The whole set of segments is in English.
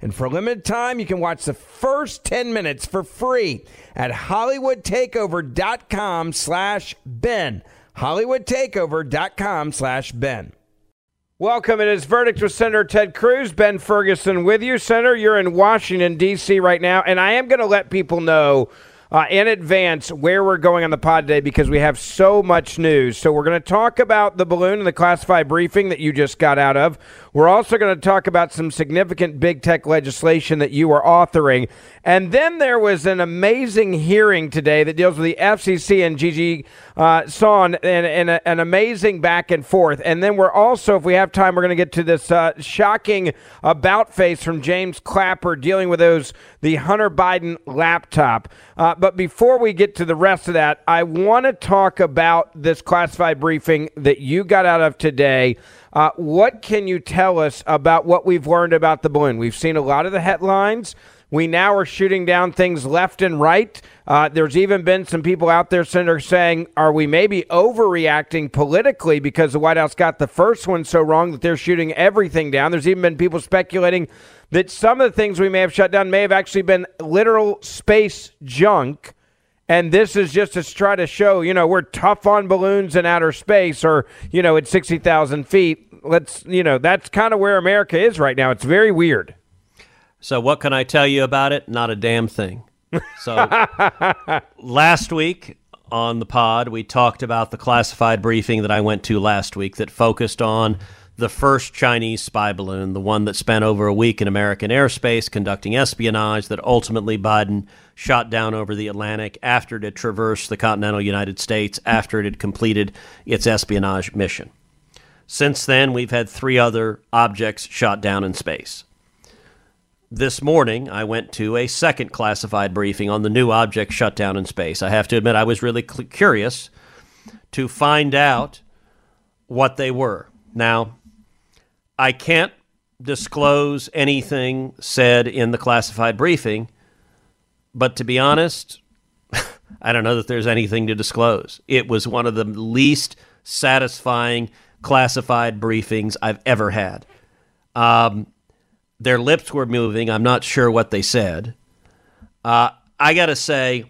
And for a limited time, you can watch the first 10 minutes for free at hollywoodtakeover.com slash Ben. hollywoodtakeover.com slash Ben. Welcome. It is Verdict with Senator Ted Cruz. Ben Ferguson with you. Senator, you're in Washington, D.C. right now, and I am going to let people know – uh, in advance where we're going on the pod today because we have so much news. So we're going to talk about the balloon and the classified briefing that you just got out of. We're also going to talk about some significant big tech legislation that you are authoring. And then there was an amazing hearing today that deals with the FCC and Gigi uh, Sohn and, an amazing back and forth. And then we're also, if we have time, we're going to get to this uh, shocking about face from James Clapper dealing with those the Hunter Biden laptop. Uh, but before we get to the rest of that, I want to talk about this classified briefing that you got out of today. Uh, what can you tell us about what we've learned about the balloon? We've seen a lot of the headlines. We now are shooting down things left and right. Uh, there's even been some people out there, Senator, saying, are we maybe overreacting politically because the White House got the first one so wrong that they're shooting everything down? There's even been people speculating that some of the things we may have shut down may have actually been literal space junk. And this is just to try to show, you know, we're tough on balloons in outer space or, you know, at 60,000 feet. Let's, you know, that's kind of where America is right now. It's very weird. So, what can I tell you about it? Not a damn thing. So, last week on the pod, we talked about the classified briefing that I went to last week that focused on the first Chinese spy balloon, the one that spent over a week in American airspace conducting espionage that ultimately Biden shot down over the Atlantic after it had traversed the continental United States, after it had completed its espionage mission. Since then, we've had three other objects shot down in space. This morning, I went to a second classified briefing on the new object shutdown in space. I have to admit, I was really curious to find out what they were. Now, I can't disclose anything said in the classified briefing, but to be honest, I don't know that there's anything to disclose. It was one of the least satisfying classified briefings I've ever had. Um, their lips were moving. I'm not sure what they said. Uh, I got to say,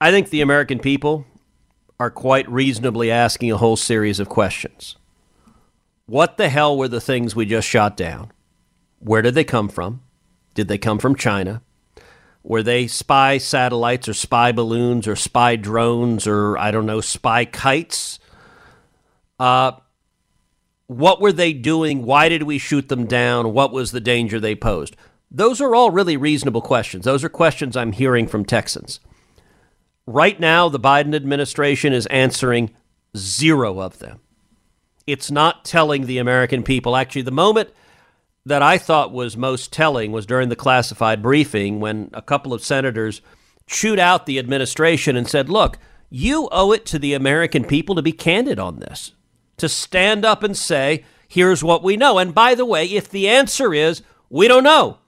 I think the American people are quite reasonably asking a whole series of questions. What the hell were the things we just shot down? Where did they come from? Did they come from China? Were they spy satellites or spy balloons or spy drones or, I don't know, spy kites? Uh, what were they doing? Why did we shoot them down? What was the danger they posed? Those are all really reasonable questions. Those are questions I'm hearing from Texans. Right now, the Biden administration is answering zero of them. It's not telling the American people. Actually, the moment that I thought was most telling was during the classified briefing when a couple of senators chewed out the administration and said, Look, you owe it to the American people to be candid on this to stand up and say, here's what we know. And by the way, if the answer is, we don't know,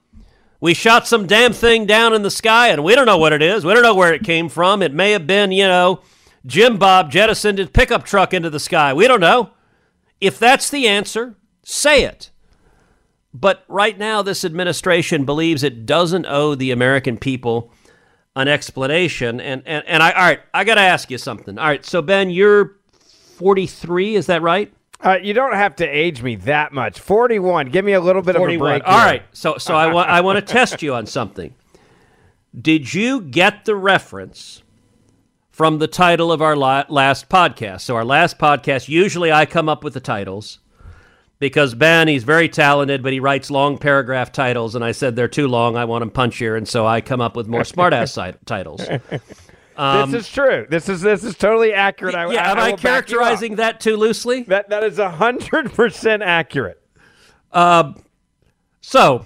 we shot some damn thing down in the sky and we don't know what it is, we don't know where it came from, it may have been, you know, Jim Bob jettisoned his pickup truck into the sky. We don't know. If that's the answer, say it. But right now, this administration believes it doesn't owe the American people an explanation. And, and, and I, all right, I got to ask you something. All right, so Ben, you're 43. Is that right? Uh, you don't have to age me that much. 41. Give me a little bit of a 41. break. All right. So so I want I want to test you on something. Did you get the reference from the title of our la- last podcast? So our last podcast, usually I come up with the titles because Ben, he's very talented, but he writes long paragraph titles, and I said they're too long. I want them punchier, and so I come up with more smartass si- titles. this um, is true. This is this is totally accurate. I, yeah, am I I will back you up. characterizing that too loosely? that? That is hundred percent accurate. Uh, so,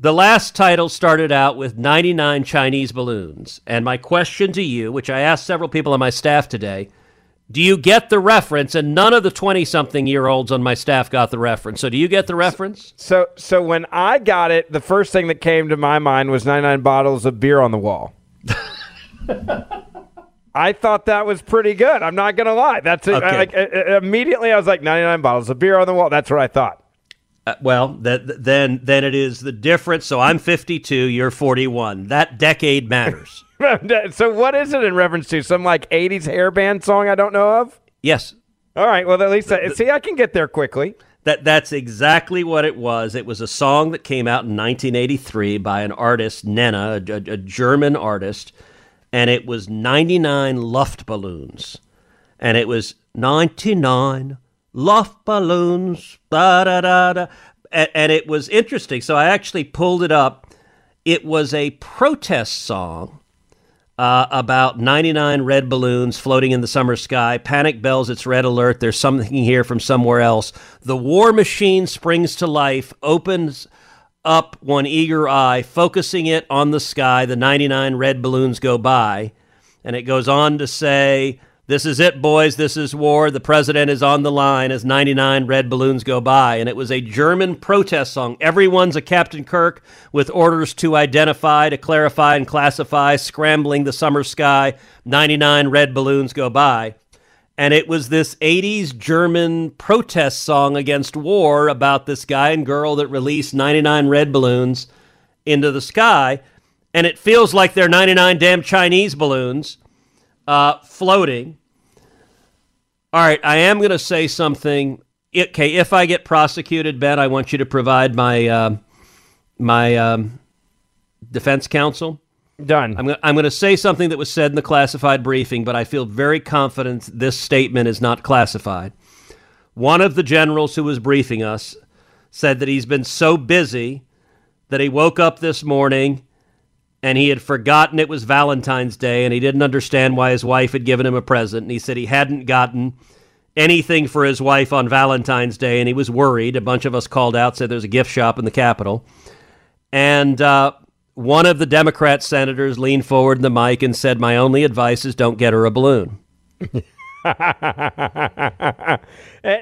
the last title started out with 99 Chinese balloons. And my question to you, which I asked several people on my staff today, do you get the reference? And none of the 20 something year olds on my staff got the reference. So, do you get the reference? So so when I got it, the first thing that came to my mind was 99 bottles of beer on the wall. I thought that was pretty good. I'm not gonna lie. That's it. Okay. Like, uh, uh, immediately I was like 99 bottles of beer on the wall. That's what I thought. Uh, well, that, then, then it is the difference. So, I'm 52, you're 41. That decade matters. so what is it in reference to? Some like 80s hairband song I don't know of? yes. All right. Well, at least I, see I can get there quickly. That that's exactly what it was. It was a song that came out in 1983 by an artist, Nena, a, a- a German artist, and it was 99 Luftballons, and it was 99 Luftballons, da da da da, and, and it was interesting. So I actually pulled it up. It was a protest song uh, about 99 red balloons floating in the summer sky. Panic bells, it's red alert. There's something here from somewhere else. The war machine springs to life, opens up one eager eye, focusing it on the sky. The 99 red balloons go by. And it goes on to say, This is it, boys. This is war. The president is on the line as 99 red balloons go by. And it was a German protest song. Everyone's a Captain Kirk with orders to identify, to clarify, and classify, scrambling the summer sky. 99 red balloons go by. And it was this 80s German protest song against war about this guy and girl that released 99 red balloons into the sky. And it feels like they're 99 damn Chinese balloons uh, floating. All right, I am going to say something. Okay, if I get prosecuted, Ben, I want you to provide my um my um, defense counsel. Done. I'm going I'm to say something that was said in the classified briefing, but I feel very confident this statement is not classified. One of the generals who was briefing us said that he's been so busy that he woke up this morning and he had forgotten it was Valentine's Day and he didn't understand why his wife had given him a present. And he said he hadn't gotten anything for his wife on Valentine's Day and he was worried. A bunch of us called out, said there's a gift shop in the Capitol. And uh, one of the Democrat senators leaned forward in the mic and said, My only advice is don't get her a balloon. Uh,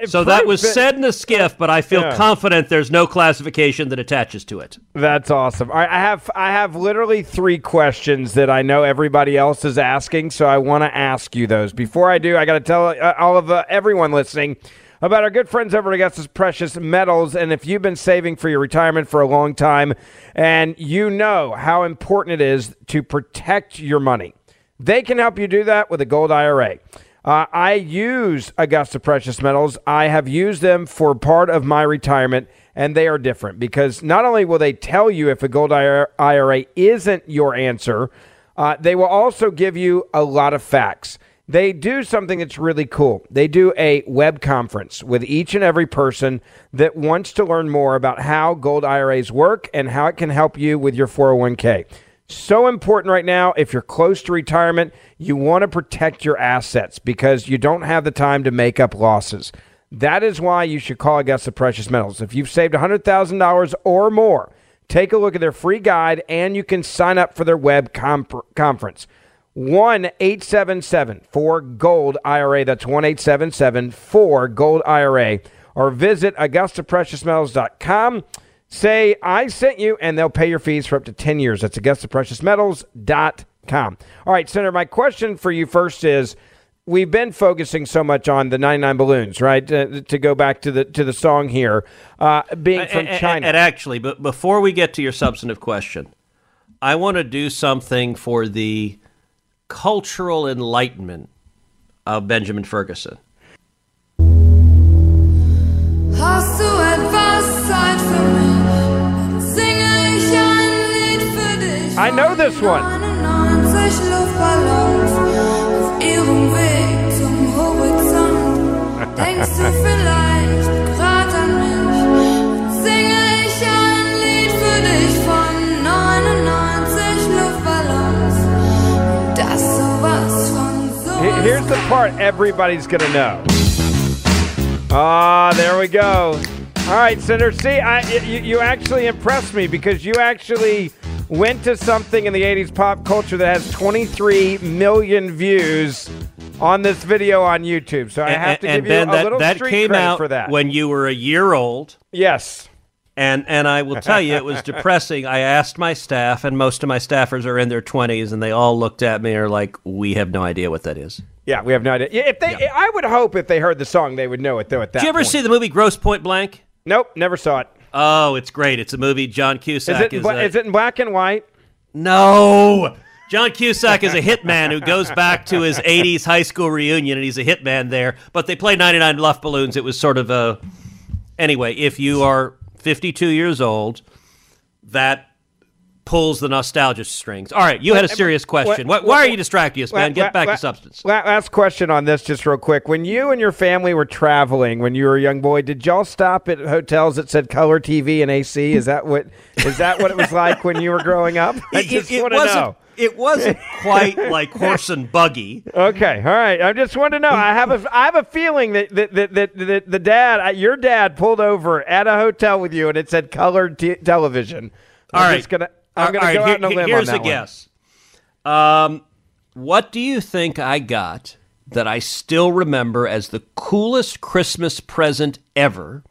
So that was said in a SCIF, but I feel Yeah. confident there's no classification that attaches to it. That's awesome. All right, I have I have literally three questions that I know everybody else is asking, so I want to ask you those. Before I do, I got to tell uh, all of uh, everyone listening about our good friends over at Augusta Precious Metals. And if you've been saving for your retirement for a long time, and you know how important it is to protect your money, they can help you do that with a gold IRA. Uh, I use Augusta Precious Metals. I have used them for part of my retirement, and they are different because not only will they tell you if a gold IRA isn't your answer, uh, they will also give you a lot of facts. They do something that's really cool. They do a web conference with each and every person that wants to learn more about how gold IRAs work and how it can help you with your 401k. So important right now. If you're close to retirement, you want to protect your assets because you don't have the time to make up losses. That is why you should call Augusta Precious Metals. If you've saved $100,000 or more, take a look at their free guide and you can sign up for their web comp- conference. 1 877 4 Gold IRA. That's 1 877 4 Gold IRA. Or visit AugustaPreciousMetals.com. Say, I sent you, and they'll pay your fees for up to 10 years. That's AugustaPreciousMetals.com. All right, Senator, my question for you first is we've been focusing so much on the 99 balloons, right? Uh, to go back to the to the song here, uh, being from and, China. And actually, but before we get to your substantive question, I want to do something for the cultural enlightenment of Benjamin Ferguson. I know this one. The part everybody's going to know. Ah, there we go. All right, Senator. See, I, you, you actually impressed me because you actually went to something in the 80s pop culture that has 23 million views on this video on YouTube. So I have to and give Ben, you a that, little that street came out for that. when you were a year old. yes. And and I will tell you, it was depressing. I asked my staff, and most of my staffers are in their twenties, and they all looked at me and are like, "We have no idea what that is." Yeah, we have no idea. If they, I would hope if they heard the song, they would know it though. At that. Did you ever point. see the movie Grosse Pointe Blank? Nope, never saw it. Oh, it's great. It's a movie. John Cusack Is it? in is bla- a- is it in black and white? No. John Cusack is a hitman who goes back to his 80s high school reunion and he's a hitman there. But they play 99 Luftballons. It was sort of a. Anyway, if you are 52 years old, that pulls the nostalgia strings. All right, you had a serious question. Why, why are you distracting us, man? Get back to substance. Last question on this, just real quick. When you and your family were traveling when you were a young boy, did y'all stop at hotels that said color TV and AC? Is that what is that what it was like when you were growing up? I It- just it, want to wasn't, know. it wasn't quite like horse and buggy. Okay, all right. I just want to know. I have a I have a feeling that that that, that, that the dad, uh, your dad, pulled over at a hotel with you, and it said colored t- television. I'm All right. gonna I'm All gonna go here- out on a limb Here's on a one. guess. Um, what do you think I got that I still remember as the coolest Christmas present ever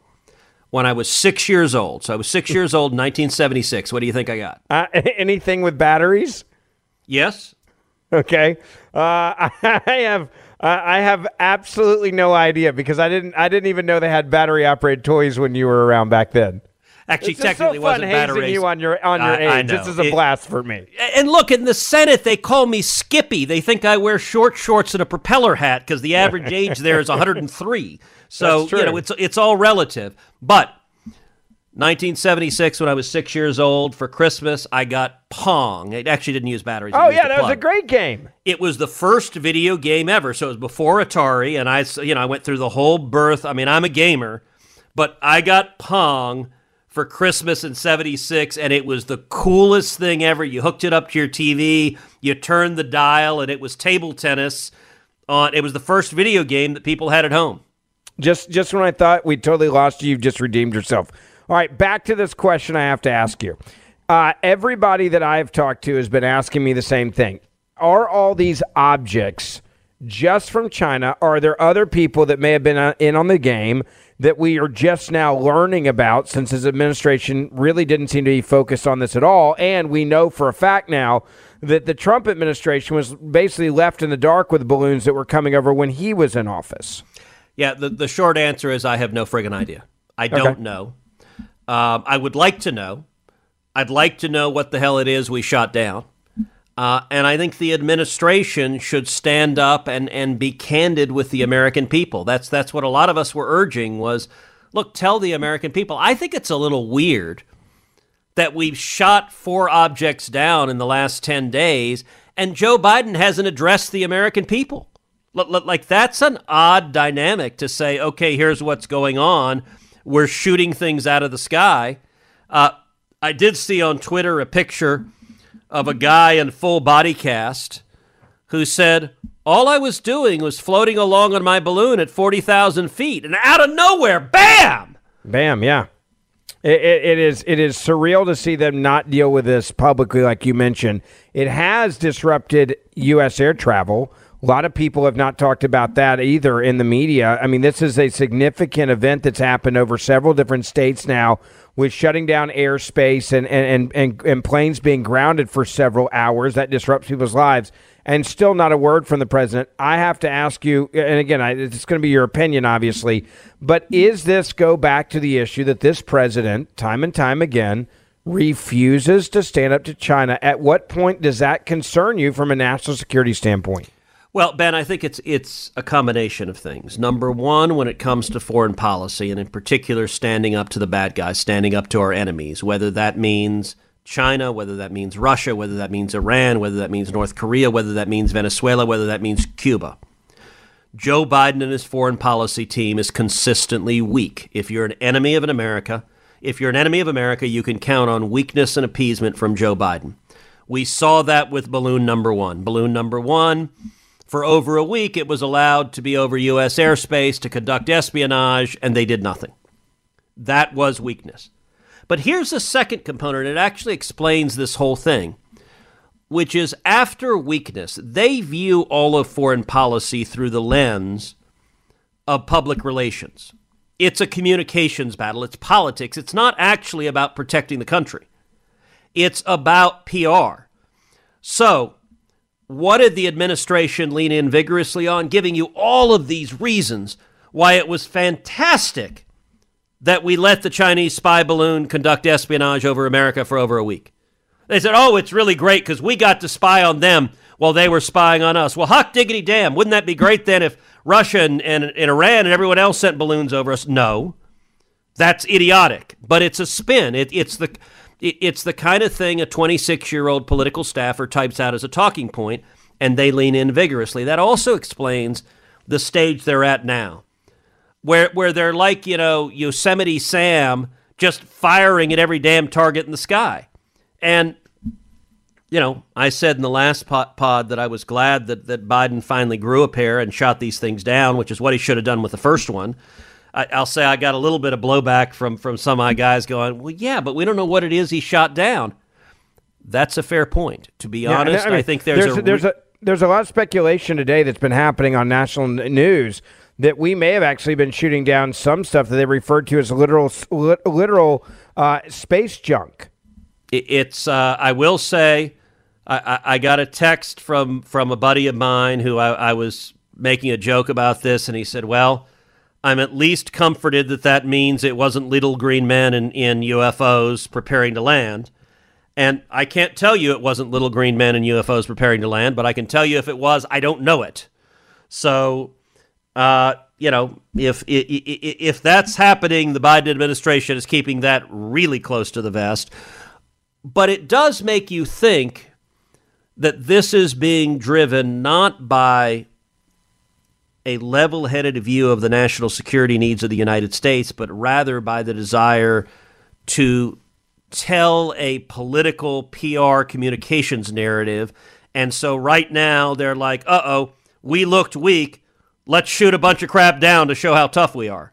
when I was six years old? So I was six years old in 1976. What do you think I got? Uh, anything with batteries? Yes? Okay. Uh, I have uh, I have absolutely no idea because I didn't I didn't even know they had battery operated toys when you were around back then. Actually, so technically, it fun wasn't hazing batteries. you on your on your I- I age. This is a It- blast for me. And look, in the Senate, they call me Skippy. They think I wear short shorts and a propeller hat because the average age there is 103. So you know, it's it's all relative. But 1976, when I was six years old, for Christmas, I got Pong. It actually didn't use batteries. Oh yeah, that was a great game. It was the first video game ever, so it was before Atari, and I, you know, I went through the whole birth. I mean, I'm a gamer, but I got Pong for Christmas in '76, and it was the coolest thing ever. You hooked it up to your TV, you turned the dial, and it was table tennis. On it was the first video game that people had at home. Just just when I thought we totally lost you, you've just redeemed yourself. All right, back to this question I have to ask you. Uh, everybody that I've talked to has been asking me the same thing. Are all these objects just from China? Are there other people that may have been uh, in on the game that we are just now learning about since his administration really didn't seem to be focused on this at all? And we know for a fact now that the Trump administration was basically left in the dark with balloons that were coming over when he was in office. Yeah, the, the short answer is I have no friggin' idea. I don't know. Um, I would like to know. I'd like to know what the hell it is we shot down. Uh, and I think the administration should stand up and, and be candid with the American people. That's that's what a lot of us were urging was, look, tell the American people. I think it's a little weird that we've shot four objects down in the last 10 days and Joe Biden hasn't addressed the American people. Like, that's an odd dynamic to say, okay, here's what's going on. We're shooting things out of the sky. Uh, I did see on Twitter a picture of a guy in full body cast who said, All I was doing was floating along on my balloon at 40,000 feet, and out of nowhere, bam! Bam, yeah. It, it, it is it is surreal to see them not deal with this publicly, like you mentioned. It has disrupted U.S. air travel. A lot of people have not talked about that either in the media. I mean, this is a significant event that's happened over several different states now, with shutting down airspace and and, and, and, planes being grounded for several hours. That disrupts people's lives. And still not a word from the president. I have to ask you, and again, it's going to be your opinion, obviously, but is this go back to the issue that this president, time and time again, refuses to stand up to China? At what point does that concern you from a national security standpoint? Well, Ben, I think it's it's a combination of things. Number one, when it comes to foreign policy, and in particular, standing up to the bad guys, standing up to our enemies, whether that means China, whether that means Russia, whether that means Iran, whether that means North Korea, whether that means Venezuela, whether that means Cuba. Joe Biden and his foreign policy team is consistently weak. If you're an enemy of an America, if you're an enemy of America, you can count on weakness and appeasement from Joe Biden. We saw that with balloon number one. Balloon number one, for over a week, it was allowed to be over U.S. airspace to conduct espionage, and they did nothing. That was weakness. But here's the second component. It actually explains this whole thing, which is after weakness, they view all of foreign policy through the lens of public relations. It's a communications battle, it's politics. It's not actually about protecting the country, it's about PR. So, what did the administration lean in vigorously on? Giving you all of these reasons why it was fantastic that we let the Chinese spy balloon conduct espionage over America for over a week. They said, oh, it's really great because we got to spy on them while they were spying on us. Well, hot diggity damn. Wouldn't that be great then if Russia and, and, and Iran and everyone else sent balloons over us? No. That's idiotic, but it's a spin. It, it's the it's the kind of thing a 26 year old political staffer types out as a talking point, and they lean in vigorously. That also explains the stage they're at now, where where they're like you know Yosemite Sam, just firing at every damn target in the sky, and. You know, I said in the last pod, that I was glad that, that Biden finally grew a pair and shot these things down, which is what he should have done with the first one. I, will say I got a little bit of blowback from from some of my guys going, well, yeah, but we don't know what it is he shot down. That's a fair point. To be Yeah, honest, I, mean, I think there's, there's a, there's a there's a lot of speculation today that's been happening on national news that we may have actually been shooting down some stuff that they referred to as literal literal uh, space junk. it- it's. Uh, I will say, I, I, I got a text from from a buddy of mine who I, I was making a joke about this, and he said, "Well, I'm at least comforted that that means it wasn't little green men in, in UFOs preparing to land." And I can't tell you it wasn't little green men in UFOs preparing to land, but I can tell you if it was, I don't know it. So, uh, you know, if, if if that's happening, the Biden administration is keeping that really close to the vest. But it does make you think that this is being driven not by a level headed view of the national security needs of the United States, but rather by the desire to tell a political PR communications narrative. And so right now they're like, uh oh, we looked weak. Let's shoot a bunch of crap down to show how tough we are.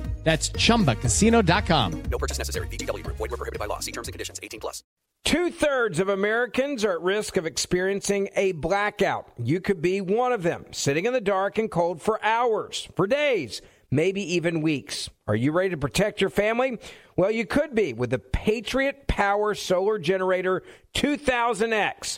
That's chumbacasino.com. No purchase necessary. VGW Group. Void were prohibited by law. See terms and conditions. 18 plus. Two thirds of Americans are at risk of experiencing a blackout. You could be one of them, sitting in the dark and cold for hours, for days, maybe even weeks. Are you ready to protect your family? Well, you could be with the Patriot Power Solar Generator 2000X.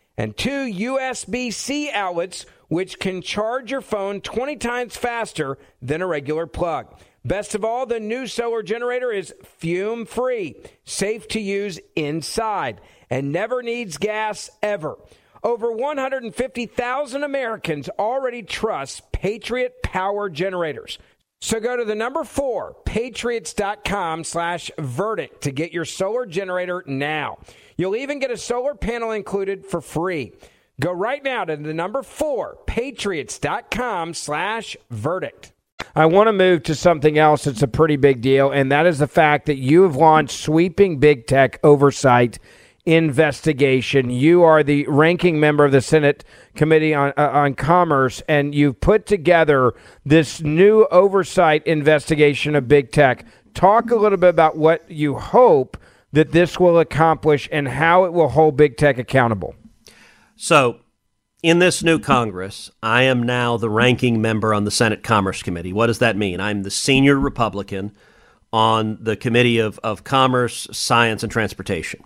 And two USB C outlets, which can charge your phone 20 times faster than a regular plug. Best of all, the new solar generator is fume free, safe to use inside, and never needs gas ever. Over 150,000 Americans already trust Patriot Power Generators. So go to the number four, patriots.com slash verdict to get your solar generator now. You'll even get a solar panel included for free. Go right now to the number four, patriots.com slash verdict. I want to move to something else that's a pretty big deal, and that is the fact that you have launched sweeping big tech oversight investigation. You are the ranking member of the Senate Committee on uh, on Commerce, and you've put together this new oversight investigation of big tech. Talk a little bit about what you hope that this will accomplish and how it will hold big tech accountable. So, in this new Congress, I am now the ranking member on the Senate Commerce Committee. What does that mean? I'm the senior Republican on the Committee of, of Commerce, Science, and Transportation.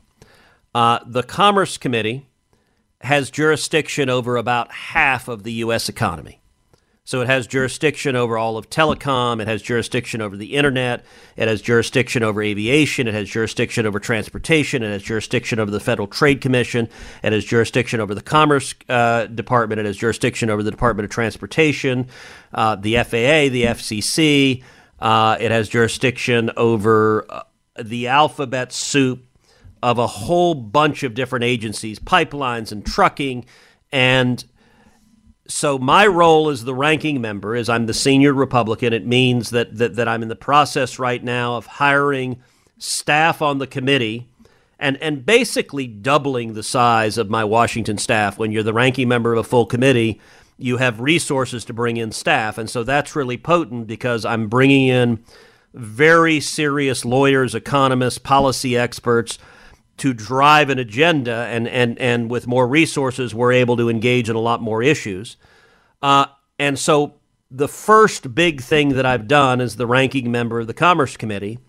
Uh, the Commerce Committee has jurisdiction over about half of the U.S. economy. So it has jurisdiction over all of telecom. It has jurisdiction over the internet. It has jurisdiction over aviation. It has jurisdiction over transportation. It has jurisdiction over the Federal Trade Commission. It has jurisdiction over the Commerce uh, Department. It has jurisdiction over the Department of Transportation, uh, the FAA, the FCC. Uh, it has jurisdiction over uh, the alphabet soup of a whole bunch of different agencies, pipelines and trucking. And so my role as the ranking member is I'm the senior Republican. It means that, that, that I'm in the process right now of hiring staff on the committee and, and basically doubling the size of my Washington staff. When you're the ranking member of a full committee, you have resources to bring in staff. And so that's really potent because I'm bringing in very serious lawyers, economists, policy experts to drive an agenda, and, and, and with more resources, we're able to engage in a lot more issues. Uh, and so the first big thing that I've done as the ranking member of the Commerce Committee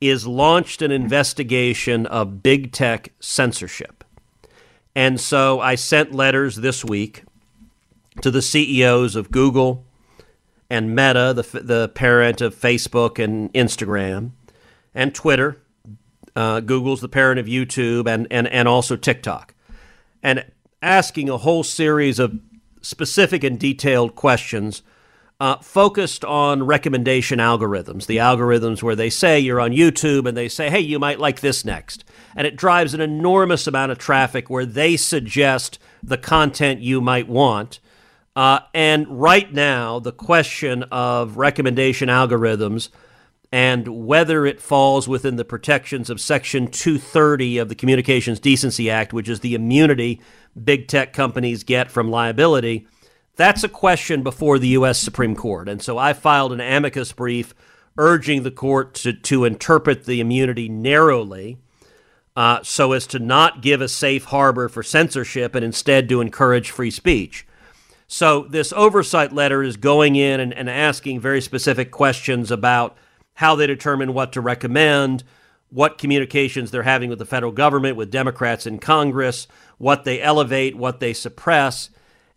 is launched an investigation of big tech censorship. And so I sent letters this week to the CEOs of Google and Meta, the, the parent of Facebook and Instagram, and Twitter, uh, Google's the parent of YouTube and, and, and also TikTok, and asking a whole series of specific and detailed questions uh, focused on recommendation algorithms. The algorithms where they say you're on YouTube and they say, hey, you might like this next. And it drives an enormous amount of traffic where they suggest the content you might want. Uh, and right now, the question of recommendation algorithms and whether it falls within the protections of Section 230 of the Communications Decency Act, which is the immunity big tech companies get from liability, that's a question before the U.S. Supreme Court. And so I filed an amicus brief urging the court to, to interpret the immunity narrowly uh, so as to not give a safe harbor for censorship and instead to encourage free speech. So this oversight letter is going in and, and asking very specific questions about how they determine what to recommend, what communications they're having with the federal government, with Democrats in Congress, what they elevate, what they suppress.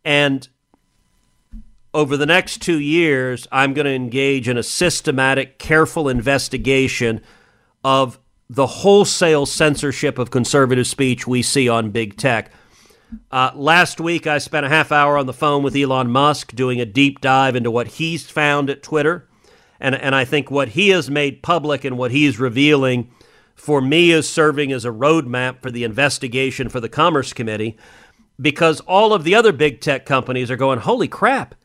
And over the next two years, I'm going to engage in a systematic, careful investigation of the wholesale censorship of conservative speech we see on big tech. Uh, last week, I spent a half hour on the phone with Elon Musk doing a deep dive into what he's found at Twitter. And, and I think what he has made public and what he's revealing for me is serving as a roadmap for the investigation for the Commerce Committee because all of the other big tech companies are going, holy crap.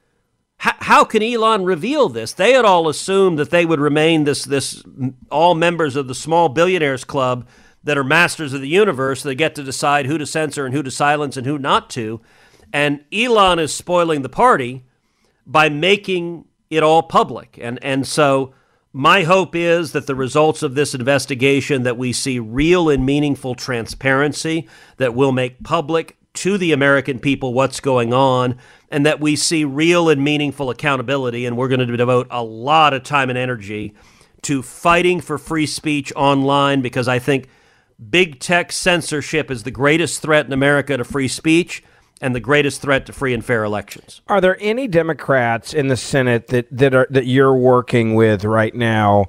How, how can Elon reveal this? They had all assumed that they would remain this, this all members of the small billionaires club that are masters of the universe that get to decide who to censor and who to silence and who not to. And Elon is spoiling the party by making it all public. And and so my hope is that the results of this investigation that we see real and meaningful transparency that will make public to the American people what's going on and that we see real and meaningful accountability and we're going to devote a lot of time and energy to fighting for free speech online because I think big tech censorship is the greatest threat in America to free speech and the greatest threat to free and fair elections. Are there any Democrats in the Senate that that are that you're working with right now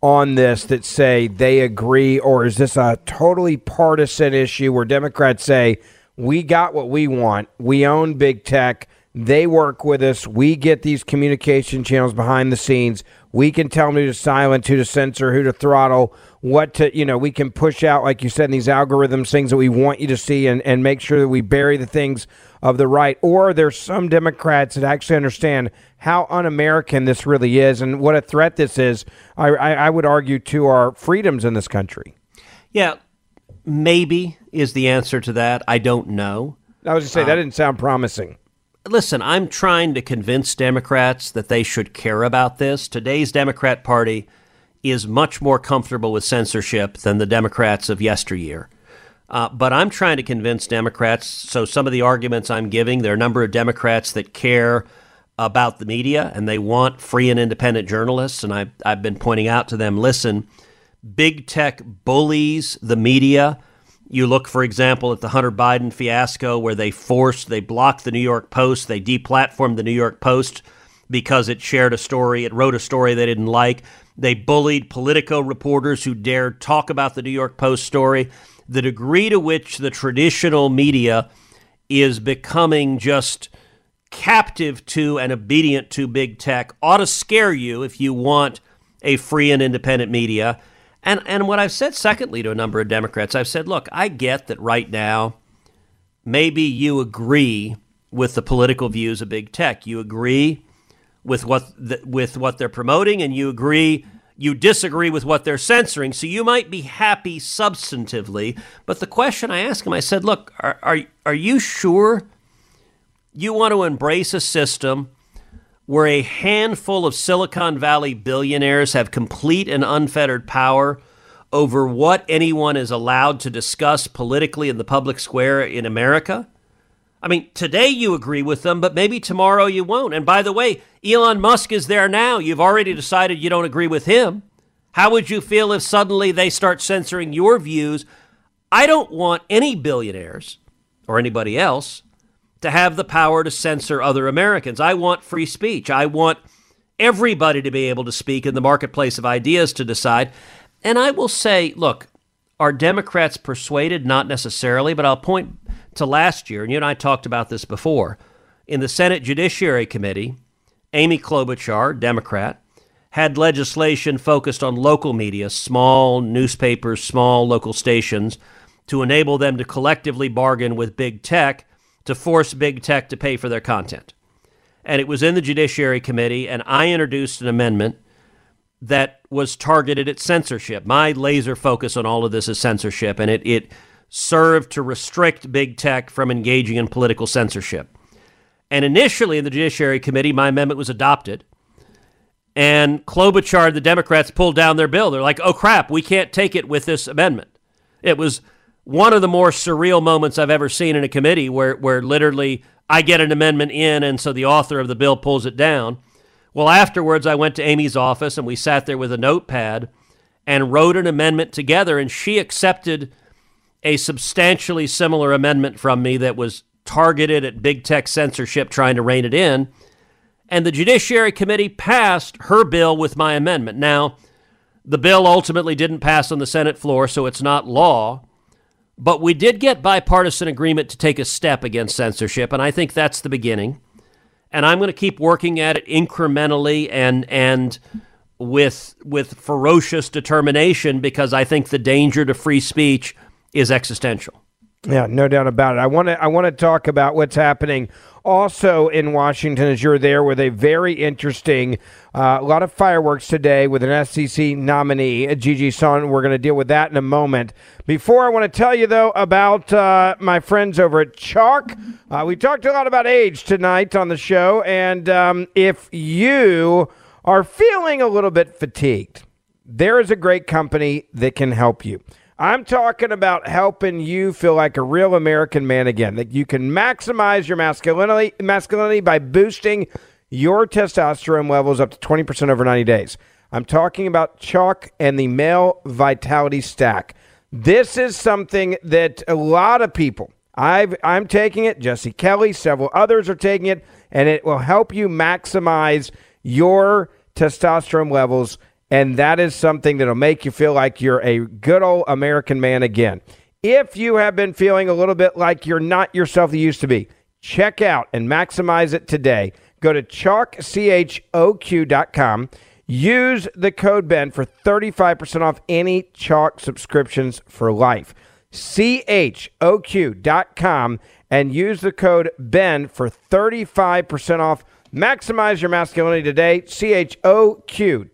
on this that say they agree, or is this a totally partisan issue where Democrats say we got what we want, we own big tech, they work with us, we get these communication channels behind the scenes, we can tell them who to silence, who to censor, who to throttle, what to, you know, we can push out, like you said, in these algorithms, things that we want you to see and, and make sure that we bury the things of the right. Or there's some Democrats that actually understand how un American this really is and what a threat this is, I, I, I would argue, to our freedoms in this country. Yeah. Maybe is the answer to that. I don't know. I was just say that uh, didn't sound promising. Listen, I'm trying to convince Democrats that they should care about this. Today's Democrat Party is much more comfortable with censorship than the Democrats of yesteryear. Uh, but I'm trying to convince Democrats. So some of the arguments I'm giving, there are a number of Democrats that care about the media and they want free and independent journalists. And I've, I've been pointing out to them listen, big tech bullies the media. You look, for example, at the Hunter Biden fiasco where they forced, they blocked the New York Post, they deplatformed the New York Post because it shared a story, it wrote a story they didn't like. They bullied Politico reporters who dared talk about the New York Post story. The degree to which the traditional media is becoming just captive to and obedient to big tech ought to scare you if you want a free and independent media. And and what I've said secondly to a number of Democrats, I've said, look, I get that right now maybe you agree with the political views of big tech. You agree with what the, with what they're promoting and you agree you disagree with what they're censoring. So you might be happy substantively, but the question I asked him, I said, "Look, are are, are you sure you want to embrace a system where a handful of Silicon Valley billionaires have complete and unfettered power over what anyone is allowed to discuss politically in the public square in America? I mean, today you agree with them, but maybe tomorrow you won't. And by the way, Elon Musk is there now. You've already decided you don't agree with him. How would you feel if suddenly they start censoring your views? I don't want any billionaires or anybody else to have the power to censor other Americans. I want free speech. I want everybody to be able to speak in the marketplace of ideas to decide. And I will say, look, are Democrats persuaded? Not necessarily, but I'll point to last year, and you and I talked about this before. In the Senate Judiciary Committee, Amy Klobuchar, Democrat, had legislation focused on local media, small newspapers, small local stations, to enable them to collectively bargain with big tech to force big tech to pay for their content. And it was in the Judiciary Committee, and I introduced an amendment that was targeted at censorship. My laser focus on all of this is censorship, and it, it served to restrict big tech from engaging in political censorship. And initially in the Judiciary Committee, my amendment was adopted. And Klobuchar, the Democrats, pulled down their bill. They're like, oh crap, we can't take it with this amendment. It was one of the more surreal moments I've ever seen in a committee where, where literally I get an amendment in, and so the author of the bill pulls it down. Well, afterwards, I went to Amy's office and we sat there with a notepad and wrote an amendment together, and she accepted a substantially similar amendment from me that was targeted at big tech censorship, trying to rein it in. And the Judiciary Committee passed her bill with my amendment. Now, the bill ultimately didn't pass on the Senate floor, so it's not law. But we did get bipartisan agreement to take a step against censorship, and I think that's the beginning. And I'm going to keep working at it incrementally and and with with ferocious determination because I think the danger to free speech is existential. Yeah, no doubt about it. I want to I want to talk about what's happening also in Washington as you're there with a very interesting uh, a lot of fireworks today with an FCC nominee, Gigi Sohn. We're going to deal with that in a moment. Before I want to tell you though about uh, my friends over at Choq. Uh, we talked a lot about age tonight on the show, and um, if you are feeling a little bit fatigued, there is a great company that can help you. I'm talking about helping you feel like a real American man again. That you can maximize your masculinity, masculinity by boosting your testosterone levels up to 20% over 90 days. I'm talking about Choq and the male vitality stack. This is something that a lot of people, I've, I'm taking it, Jesse Kelly, several others are taking it, and it will help you maximize your testosterone levels and that is something that'll make you feel like you're a good old American man again. If you have been feeling a little bit like you're not yourself you used to be, check out and maximize it today. Go to chalkchoq.com. Use the code Ben for 35% off any Choq subscriptions for life. choq.com and use the code Ben for 35% off. Maximize your masculinity today. choq.com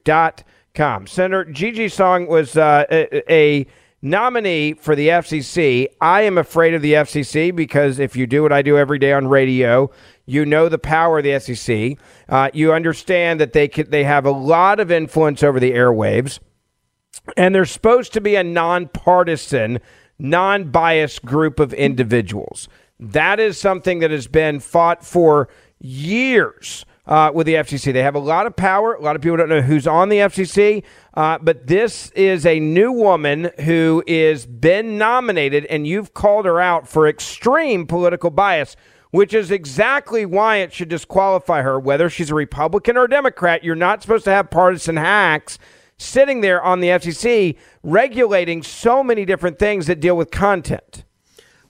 com. Senator Gigi Sohn was uh, a, a, nominee for the FCC. I am afraid of the FCC because if you do what I do every day on radio, you know the power of the FCC. Uh, you understand that they they have a lot of influence over the airwaves, and they're supposed to be a nonpartisan, non-biased group of individuals. That is something that has been fought for years uh, with the FCC. They have a lot of power. A lot of people don't know who's on the FCC, uh, but this is a new woman who is been nominated, and you've called her out for extreme political bias. Which is exactly why it should disqualify her, whether she's a Republican or a Democrat. You're not supposed to have partisan hacks sitting there on the FCC regulating so many different things that deal with content.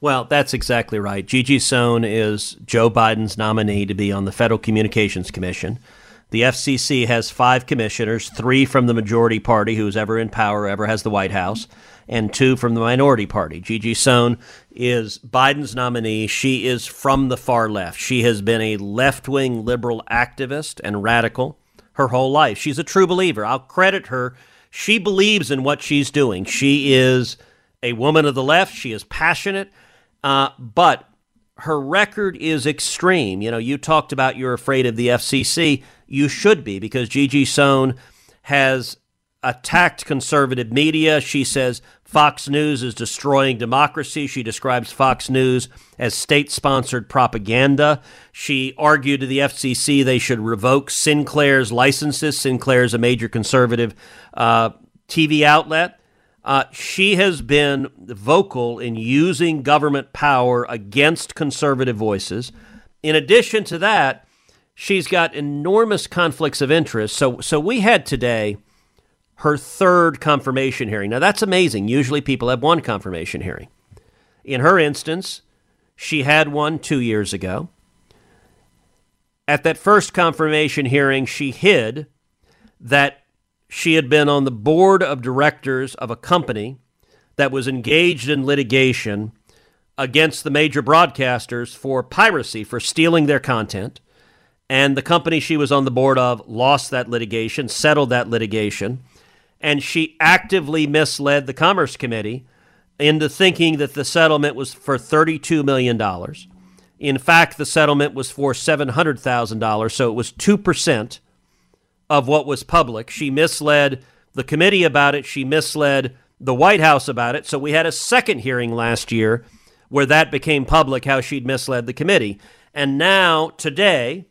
Well, that's exactly right. Gigi Sohn is Joe Biden's nominee to be on the Federal Communications Commission. The FCC has five commissioners, three from the majority party, who's ever in power, ever has the White House, and two from the minority party. Gigi Sohn is Biden's nominee. She is from the far left. She has been a left wing liberal activist and radical her whole life. She's a true believer. I'll credit her. She believes in what she's doing. She is a woman of the left. She is passionate, uh, but her record is extreme. You know, you talked about you're afraid of the FCC. You should be because Gigi Sohn has attacked conservative media. She says Fox News is destroying democracy. She describes Fox News as state sponsored propaganda. She argued to the FCC they should revoke Sinclair's licenses. Sinclair is a major conservative uh, TV outlet. Uh, she has been vocal in using government power against conservative voices. In addition to that, she's got enormous conflicts of interest. So, so we had today her third confirmation hearing. Now, that's amazing. Usually people have one confirmation hearing. In her instance, she had one two years ago. At that first confirmation hearing, she hid that she had been on the board of directors of a company that was engaged in litigation against the major broadcasters for piracy, for stealing their content. And the company she was on the board of lost that litigation, settled that litigation and she actively misled the Commerce Committee into thinking that the settlement was for $32 million. In fact, the settlement was for $700,000, so it was 2% of what was public. She misled the committee about it, she misled the White House about it. So we had a second hearing last year where that became public how she'd misled the committee. And now, today,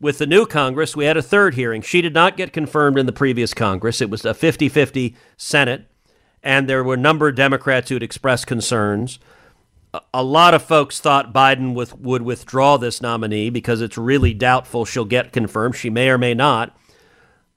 with the new Congress, we had a third hearing. She did not get confirmed in the previous Congress. It was a 50 50 Senate, and there were a number of Democrats who had expressed concerns. A lot of folks thought Biden with, would withdraw this nominee because it's really doubtful she'll get confirmed. She may or may not.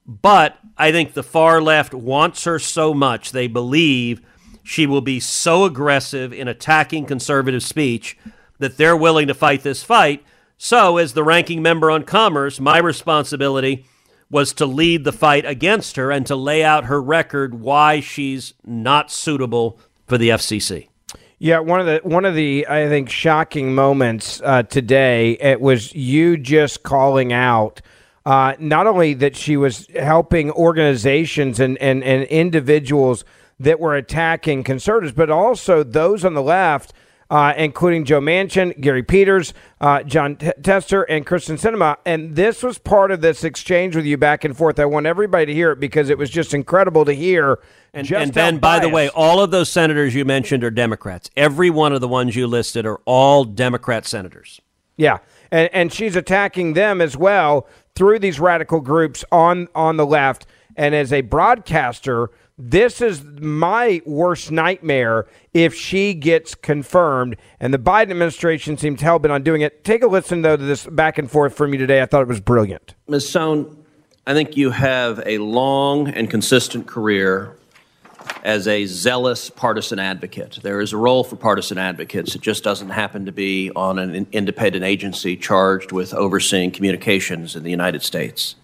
But I think the far left wants her so much, they believe she will be so aggressive in attacking conservative speech that they're willing to fight this fight so, as the ranking member on Commerce, my responsibility was to lead the fight against her and to lay out her record why she's not suitable for the FCC. Yeah, one of the one of the I think shocking moments uh, today it was you just calling out uh, not only that she was helping organizations and, and, and individuals that were attacking conservatives, but also those on the left uh, including Joe Manchin, Gary Peters, uh, Jon T- Tester, and Kyrsten Sinema. And this was part of this exchange with you back and forth. I want everybody to hear it because it was just incredible to hear. And, and Ben, by the way, all of those senators you mentioned are Democrats. Every one of the ones you listed are all Democrat senators. Yeah, and and she's attacking them as well through these radical groups on on the left. And as a broadcaster, this is my worst nightmare if she gets confirmed. And the Biden administration seems hell bent on doing it. Take a listen, though, to this back and forth from you today. I thought it was brilliant. Ms. Sohn, I think you have a long and consistent career as a zealous partisan advocate. There is a role for partisan advocates. It just doesn't happen to be on an independent agency charged with overseeing communications in the United States.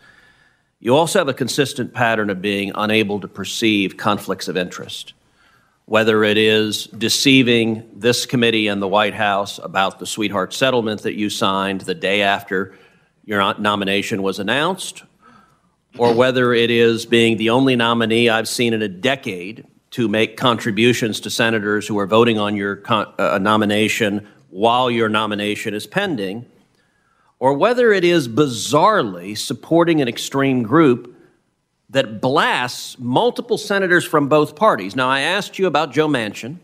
You also have a consistent pattern of being unable to perceive conflicts of interest, whether it is deceiving this committee and the White House about the sweetheart settlement that you signed the day after your nomination was announced, or whether it is being the only nominee I've seen in a decade to make contributions to senators who are voting on your con- uh, nomination while your nomination is pending, or whether it is bizarrely supporting an extreme group that blasts multiple senators from both parties. Now, I asked you about Joe Manchin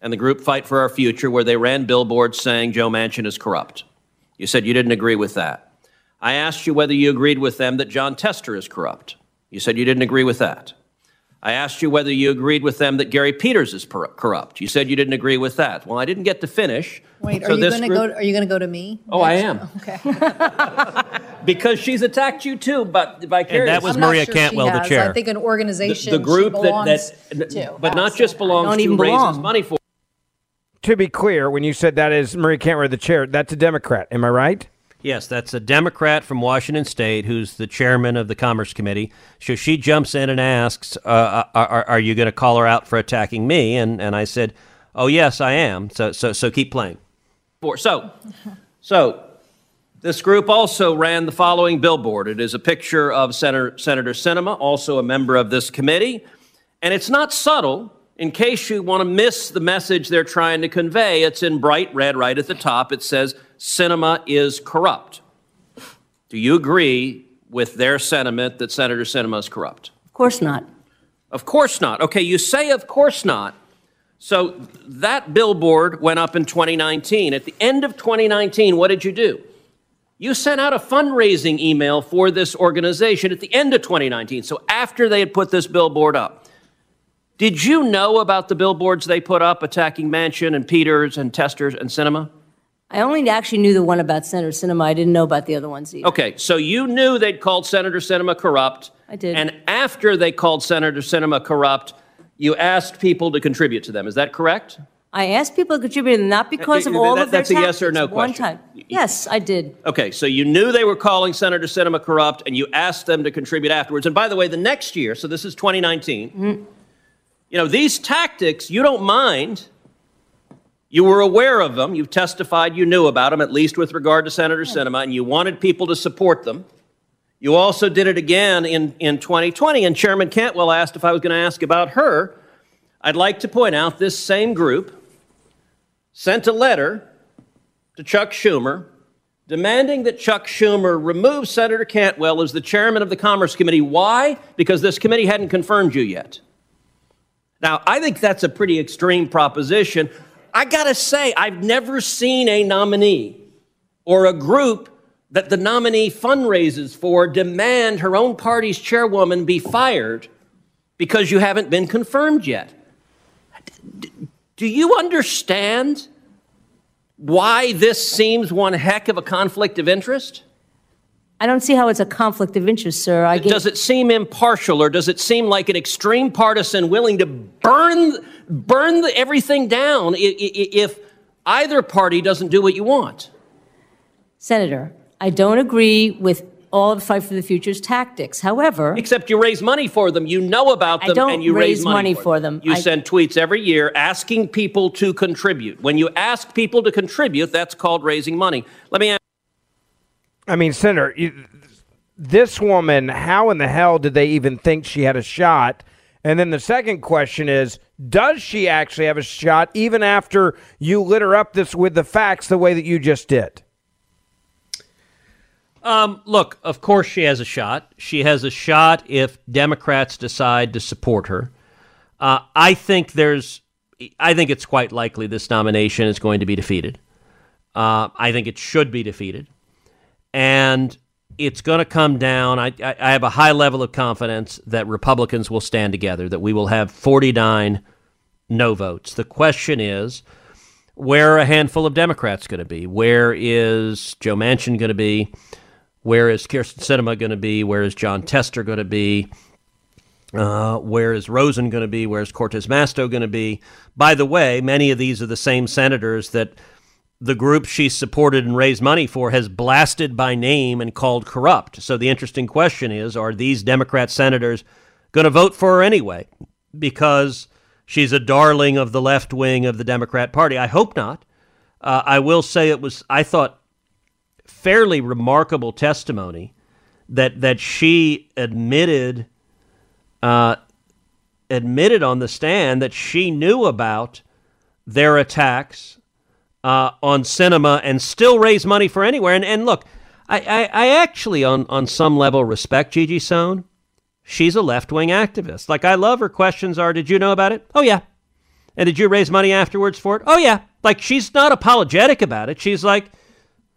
and the group Fight for Our Future, where they ran billboards saying Joe Manchin is corrupt. You said you didn't agree with that. I asked you whether you agreed with them that Jon Tester is corrupt. You said you didn't agree with that. I asked you whether you agreed with them that Gary Peters is per- corrupt. You said you didn't agree with that. Well, I didn't get to finish. Wait, are you this going to group- go, are you going to go to me? Oh, I am. Oh, okay. Because she's attacked you too, but vicariously. And that was I'm Maria sure Cantwell, the chair. I think an organization the group she that, belongs that to. but not just belongs don't to even raises belong. money for. To be clear, when you said that is Maria Cantwell, the chair, that's a Democrat. Am I right? Yes, that's a Democrat from Washington State who's the chairman of the Commerce Committee. So she jumps in and asks, uh, "Are, are, are you going to call her out for attacking me?" And and I said, "Oh yes, I am." So so so keep playing. So, so this group also ran the following billboard. It is a picture of Senator, Senator Sinema, also a member of this committee, and it's not subtle. In case you want to miss the message they're trying to convey, it's in bright red right at the top. It says, Sinema is corrupt. Do you agree with their sentiment that Senator Sinema is corrupt? Of course not. Of course not. Okay, you say of course not. So that billboard went up in 2019. At the end of 2019, what did you do? You sent out a fundraising email for this organization at the end of 2019. So after they had put this billboard up. Did you know about the billboards they put up attacking Manchin and Peters and Testers and Sinema? I only actually knew the one about Senator Sinema. I didn't know about the other ones either. Okay, so you knew they'd called Senator Sinema corrupt. I did. And after they called Senator Sinema corrupt, you asked people to contribute to them. Is that correct? I asked people to contribute, not because of all that- of their that's a yes or no One question. time. Yes, I did. Okay, so you knew they were calling Senator Sinema corrupt, and you asked them to contribute afterwards. And by the way, the next year, so this is 2019, Mm-hmm. you know, these tactics, you don't mind. You were aware of them. You've testified you knew about them, at least with regard to Senator Sinema, and you wanted people to support them. You also did it again in, in 2020, and Chairman Cantwell asked if I was going to ask about her. I'd like to point out this same group sent a letter to Chuck Schumer demanding that Chuck Schumer remove Senator Cantwell as the chairman of the Commerce Committee. Why? Because this committee hadn't confirmed you yet. Now, I think that's a pretty extreme proposition. I got to say, I've never seen a nominee or a group that the nominee fundraises for demand her own party's chairwoman be fired because you haven't been confirmed yet. Do you understand why this seems one heck of a conflict of interest? I don't see how it's a conflict of interest, sir. I Does it seem impartial or does it seem like an extreme partisan willing to burn, burn the, everything down i- i- i- if either party doesn't do what you want? Senator, I don't agree with all of Fight for the Future's tactics. However, Except you raise money for them, you know about them, and you raise, raise money for them. You I- send tweets every year asking people to contribute. When you ask people to contribute, that's called raising money. Let me ask. I mean, Senator, you, this woman, how in the hell did they even think she had a shot? And then the second question is, does she actually have a shot even after you lit her up this with the facts the way that you just did? Um, look, of course she has a shot. She has a shot if Democrats decide to support her. Uh, I think there's, I think it's quite likely this nomination is going to be defeated. Uh, I think it should be defeated, and it's going to come down. I, I, I have a high level of confidence that Republicans will stand together. That we will have 49 no votes. The question is, where are a handful of Democrats going to be? Where is Joe Manchin going to be? Where is Kyrsten Sinema going to be? Where is Jon Tester going to be? Uh, where is Rosen going to be? Where's Cortez Masto going to be? By the way, many of these are the same senators that the group she supported and raised money for has blasted by name and called corrupt. So the interesting question is are these Democrat senators going to vote for her anyway? Because she's a darling of the left wing of the Democrat Party. I hope not. Uh, I will say it was, I thought, fairly remarkable testimony that that she admitted uh, admitted on the stand that she knew about their attacks uh, on Sinema and still raise money for anywhere. And, and look, I, I, I actually, on, on some level, respect Gigi Sohn. She's a left wing activist. Like, I love her questions are Did you know about it? Oh, yeah. And did you raise money afterwards for it? Oh, yeah. Like, she's not apologetic about it. She's like,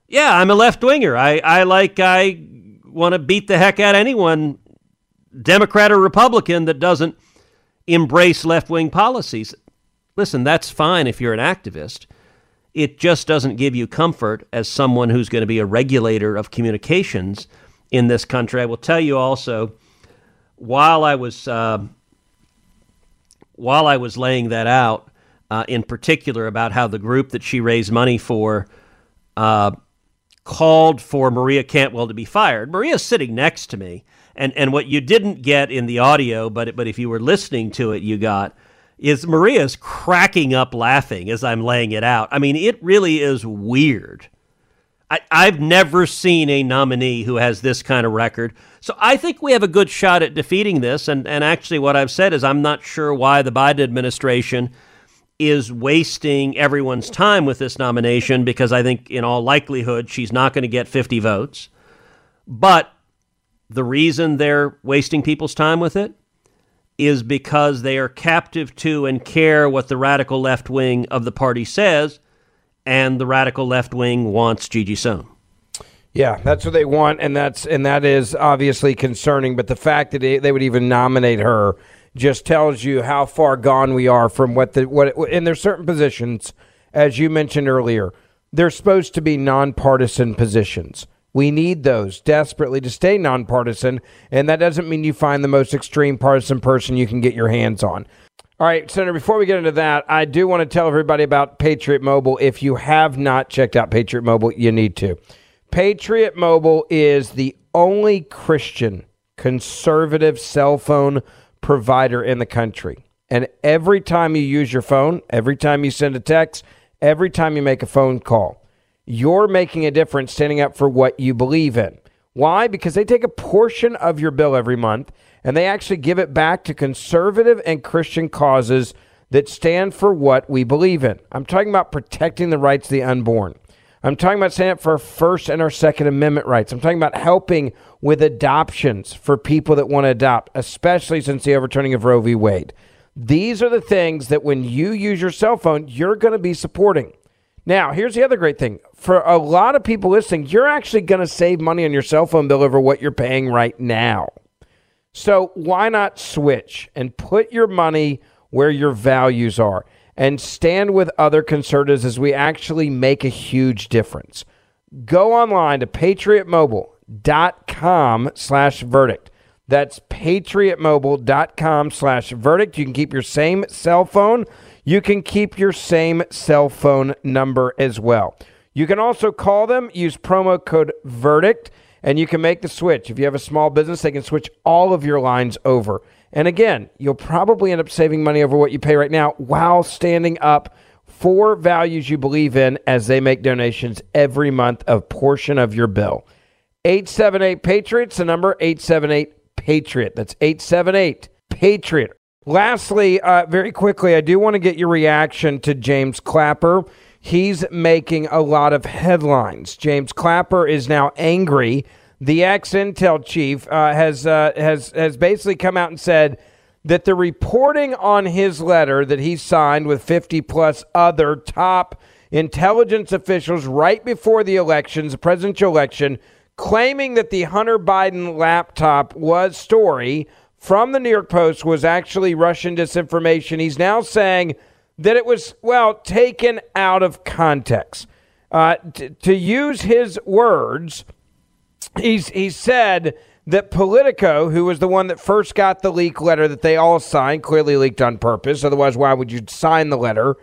yeah, I'm a left winger. I, I like, I want to beat the heck out of anyone, Democrat or Republican, that doesn't embrace left wing policies. Listen, that's fine if you're an activist. It just doesn't give you comfort as someone who's going to be a regulator of communications in this country. I will tell you also, while I was uh, while I was laying that out, uh, in particular about how the group that she raised money for uh, called for Maria Cantwell to be fired. Maria's sitting next to me, and and what you didn't get in the audio, but but if you were listening to it, you got is Maria's cracking up laughing as I'm laying it out. I mean, it really is weird. I, I've never seen a nominee who has this kind of record. So I think we have a good shot at defeating this. And, and actually, what I've said is I'm not sure why the Biden administration is wasting everyone's time with this nomination because I think, in all likelihood, she's not going to get 50 votes. But the reason they're wasting people's time with it is because they are captive to and care what the radical left wing of the party says, and the radical left wing wants Gigi Sohn. Yeah, that's what they want, and that's and that is obviously concerning. But the fact that they, would even nominate her just tells you how far gone we are from what the what. And there's certain positions, as you mentioned earlier, they're supposed to be nonpartisan positions. We need those desperately to stay nonpartisan, and that doesn't mean you find the most extreme partisan person you can get your hands on. All right, Senator, before we get into that, I do want to tell everybody about Patriot Mobile. If you have not checked out Patriot Mobile, you need to. Patriot Mobile is the only Christian conservative cell phone provider in the country. And every time you use your phone, every time you send a text, every time you make a phone call, you're making a difference standing up for what you believe in. Why? Because they take a portion of your bill every month and they actually give it back to conservative and Christian causes that stand for what we believe in. I'm talking about protecting the rights of the unborn. I'm talking about standing up for our First and our Second Amendment rights. I'm talking about helping with adoptions for people that want to adopt, especially since the overturning of Roe v. Wade. These are the things that when you use your cell phone, you're going to be supporting. Now, here's the other great thing. For a lot of people listening, you're actually going to save money on your cell phone bill over what you're paying right now. So why not switch and put your money where your values are and stand with other conservatives as we actually make a huge difference? Go online to patriotmobile.com slash verdict. That's patriotmobile.com slash verdict. You can keep your same cell phone. You can keep your same cell phone number as well. You can also call them, use promo code verdict, and you can make the switch. If you have a small business, they can switch all of your lines over. And again, you'll probably end up saving money over what you pay right now while standing up for values you believe in as they make donations every month of portion of your bill. 878 Patriots, the number 878 Patriot. That's 878 Patriot. Lastly, uh, very quickly, I do want to get your reaction to James Clapper. He's making a lot of headlines. James Clapper is now angry. The ex Intel chief uh, has uh, has has basically come out and said that the reporting on his letter that he signed with 50 plus other top intelligence officials right before the elections, the presidential election, claiming that the Hunter Biden laptop was story from the New York Post was actually Russian disinformation. He's now saying that it was, well, taken out of context. Uh, t- to use his words, he's, he said that Politico, who was the one that first got the leak letter that they all signed, clearly leaked on purpose. Otherwise, why would you sign the letter?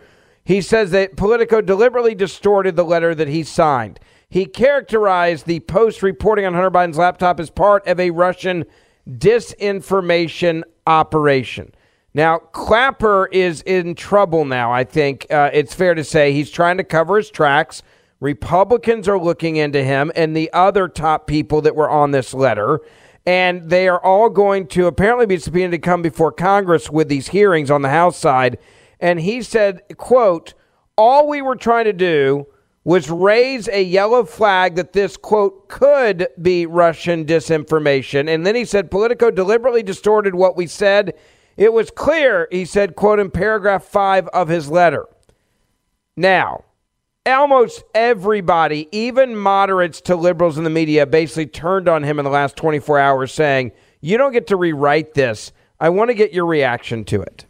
He says that Politico deliberately distorted the letter that he signed. He characterized the Post reporting on Hunter Biden's laptop as part of a Russian disinformation operation. Now, Clapper is in trouble now, I think uh, it's fair to say. He's trying to cover his tracks. Republicans are looking into him and the other top people that were on this letter. and they are all going to apparently be subpoenaed to come before Congress with these hearings on the House side. And he said, quote, all we were trying to do was raise a yellow flag that this quote could be Russian disinformation. And then he said Politico deliberately distorted what we said. It was clear, he said, quote, in paragraph five of his letter. Now, almost everybody, even moderates to liberals in the media, basically turned on him in the last 24 hours saying, You don't get to rewrite this. I want to get your reaction to it.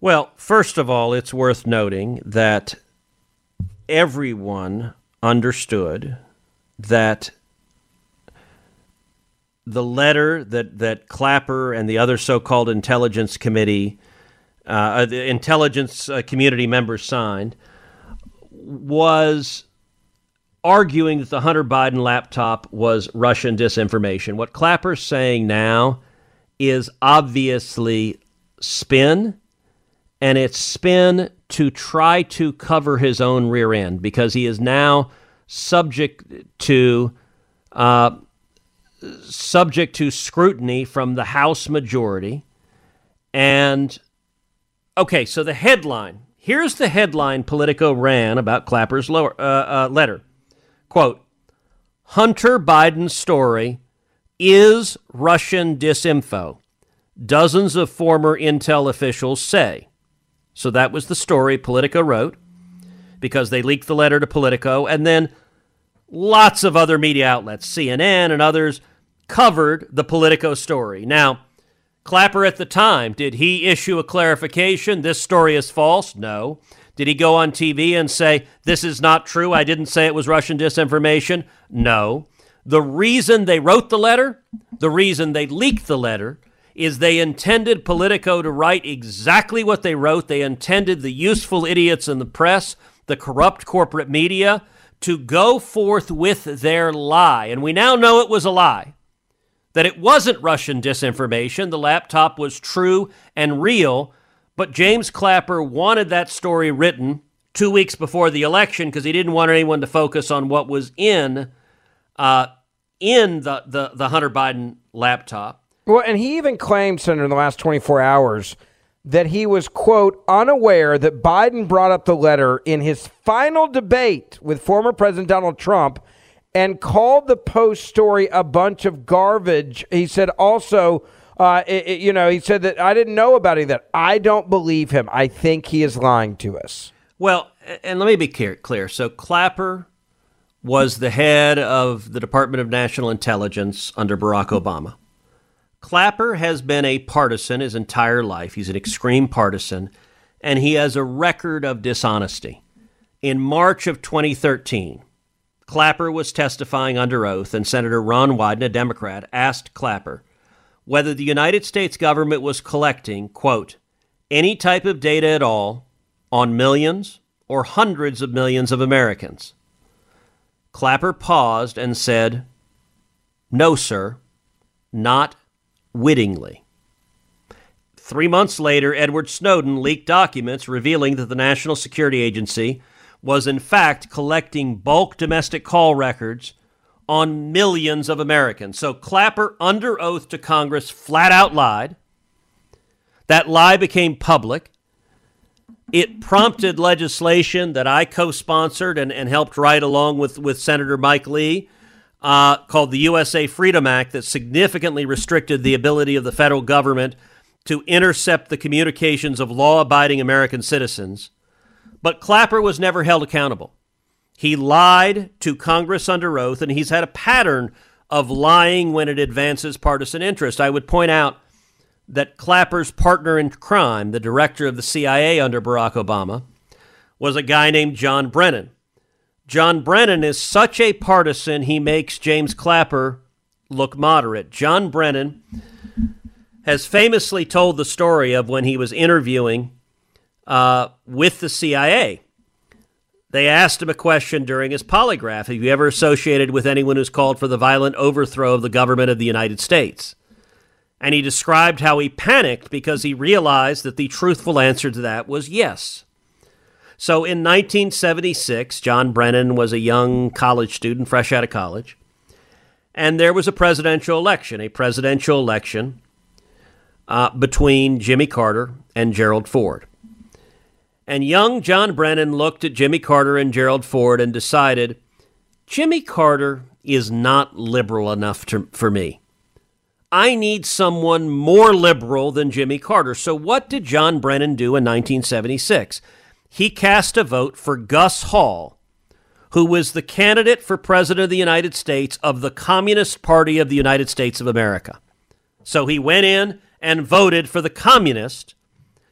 Well, first of all, it's worth noting that everyone understood that the letter that, that Clapper and the other so called intelligence committee, uh, the intelligence uh, community members signed was arguing that the Hunter Biden laptop was Russian disinformation. What Clapper's saying now is obviously spin, and it's spin to try to cover his own rear end because he is now subject to uh, subject to scrutiny from the House majority. And okay, so the headline Here's the headline Politico ran about Clapper's lower, uh, uh, letter. Quote Hunter Biden's story is Russian disinfo. Dozens of former intel officials say. So that was the story Politico wrote because they leaked the letter to Politico. And then lots of other media outlets, CNN and others, covered the Politico story. Now, Clapper at the time, did he issue a clarification? This story is false? No. Did he go on TV and say, This is not true? I didn't say it was Russian disinformation? No. The reason they wrote the letter, the reason they leaked the letter, is they intended Politico to write exactly what they wrote. They intended the useful idiots in the press, the corrupt corporate media, to go forth with their lie. And we now know it was a lie that it wasn't Russian disinformation. The laptop was true and real, but James Clapper wanted that story written two weeks before the election because he didn't want anyone to focus on what was in uh, in the, the, the Hunter Biden laptop. Well, and he even claimed, Senator, in the last 24 hours that he was, quote, unaware that Biden brought up the letter in his final debate with former President Donald Trump and called the Post story a bunch of garbage. He said also, uh, it, it, you know, he said that I didn't know about any of that. I don't believe him. I think he is lying to us. Well, and let me be clear. clear. So Clapper was the head of the Department of National Intelligence under Barack Obama. Clapper has been a partisan his entire life. He's an extreme partisan, and he has a record of dishonesty. In March of 2013, Clapper was testifying under oath, and Senator Ron Wyden, a Democrat, asked Clapper whether the United States government was collecting, quote, any type of data at all on millions or hundreds of millions of Americans. Clapper paused and said, No, sir, not wittingly. Three months later, Edward Snowden leaked documents revealing that the National Security Agency was in fact collecting bulk domestic call records on millions of Americans. So Clapper, under oath to Congress, flat out lied. That lie became public. It prompted legislation that I co sponsored and, and helped write along with, with Senator Mike Lee uh, called the USA Freedom Act that significantly restricted the ability of the federal government to intercept the communications of law abiding American citizens but Clapper was never held accountable. He lied to Congress under oath, and he's had a pattern of lying when it advances partisan interest. I would point out that Clapper's partner in crime, the director of the CIA under Barack Obama, was a guy named John Brennan. John Brennan is such a partisan, he makes James Clapper look moderate. John Brennan has famously told the story of when he was interviewing uh, with the CIA. They asked him a question during his polygraph Have you ever associated with anyone who's called for the violent overthrow of the government of the United States? And he described how he panicked because he realized that the truthful answer to that was yes. So in 1976, John Brennan was a young college student, fresh out of college. and there was a presidential election, a presidential election uh, between Jimmy Carter and Gerald Ford. And young John Brennan looked at Jimmy Carter and Gerald Ford and decided Jimmy Carter is not liberal enough to, for me. I need someone more liberal than Jimmy Carter. So, what did John Brennan do in 1976? He cast a vote for Gus Hall, who was the candidate for President of the United States of the Communist Party of the United States of America. So, he went in and voted for the communist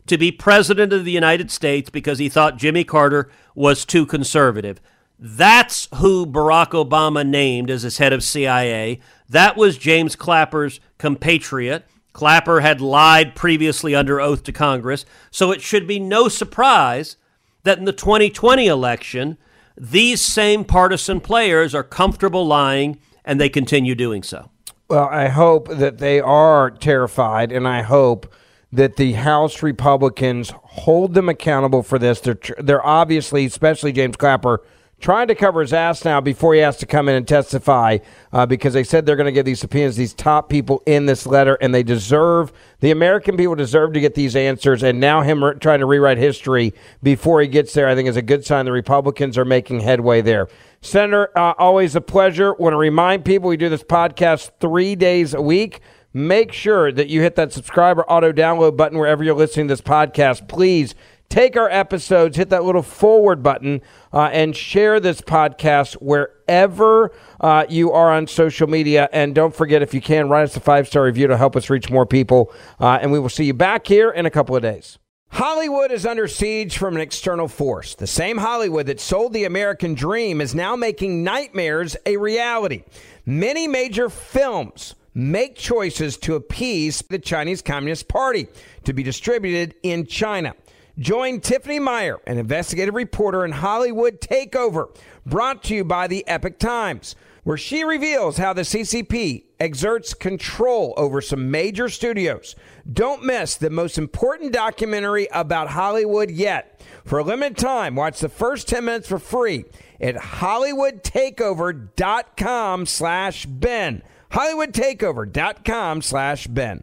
to be President of the United States because he thought Jimmy Carter was too conservative. That's who Barack Obama named as his head of CIA. That was James Clapper's compatriot. Clapper had lied previously under oath to Congress, so it should be no surprise that in the 2020 election, these same partisan players are comfortable lying and they continue doing so. Well, I hope that they are terrified, and I hope that the House Republicans hold them accountable for this. They're they're obviously, especially James Clapper, trying to cover his ass now before he has to come in and testify uh, because they said they're going to give these subpoenas these top people in this letter and they deserve the american people deserve to get these answers and now him re- trying to rewrite history before he gets there i think is a good sign the republicans are making headway there. Senator uh, always a pleasure. Want to remind people we do this podcast three days a week. Make sure that you hit that subscribe or auto download button wherever you're listening to this podcast. Please take our episodes, hit that little forward button, uh, and share this podcast wherever uh, you are on social media. And don't forget, if you can, write us a five star review to help us reach more people. Uh, and we will see you back here in a couple of days. Hollywood is under siege from an external force. The same Hollywood that sold the American dream is now making nightmares a reality. Many major films make choices to appease the Chinese Communist Party to be distributed in China. Join Tiffany Meier, an investigative reporter in Hollywood Takeover, brought to you by the Epoch Times, where she reveals how the CCP exerts control over some major studios. Don't miss the most important documentary about Hollywood yet. For a limited time, watch the first 10 minutes for free at hollywoodtakeover.com slash Ben. hollywoodtakeover.com slash Ben.